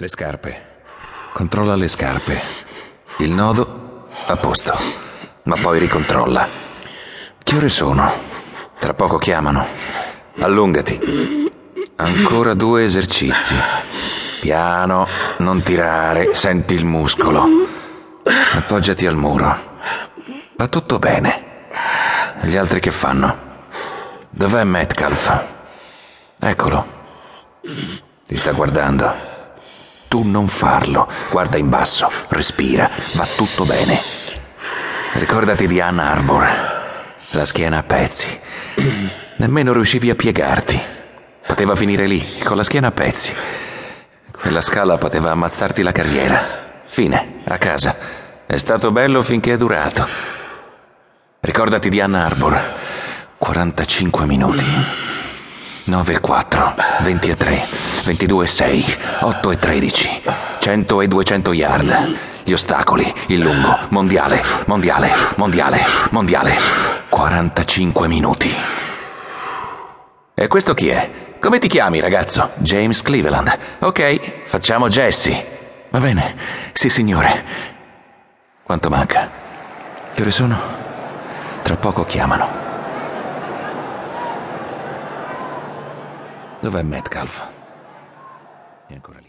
Le scarpe. Controlla le scarpe. Il nodo a posto. Ma poi ricontrolla. Che ore sono? Tra poco chiamano. Allungati. Ancora due esercizi. Piano, non tirare, senti il muscolo. Appoggiati al muro. Va tutto bene. Gli altri che fanno? Dov'è Metcalf? Eccolo. Ti sta guardando. Tu non farlo. Guarda in basso, respira, va tutto bene. Ricordati di Ann Arbor. La schiena a pezzi. Nemmeno riuscivi a piegarti. Poteva finire lì, con la schiena a pezzi. Quella scala poteva ammazzarti la carriera. Fine, a casa. È stato bello finché è durato. Ricordati di Ann Arbor. 45 minuti. 9 e 4, 20 e 3, 22 e 6, 8 e 13, 100 e 200 yard. Gli ostacoli, il lungo, mondiale, mondiale, mondiale, mondiale. 45 minuti. E questo chi è? Come ti chiami, ragazzo? James Cleveland. Ok, facciamo Jesse. Va bene. Sì, signore. Quanto manca? Che ore sono? Tra poco chiamano. Dov'è Metcalf? È ancora lì.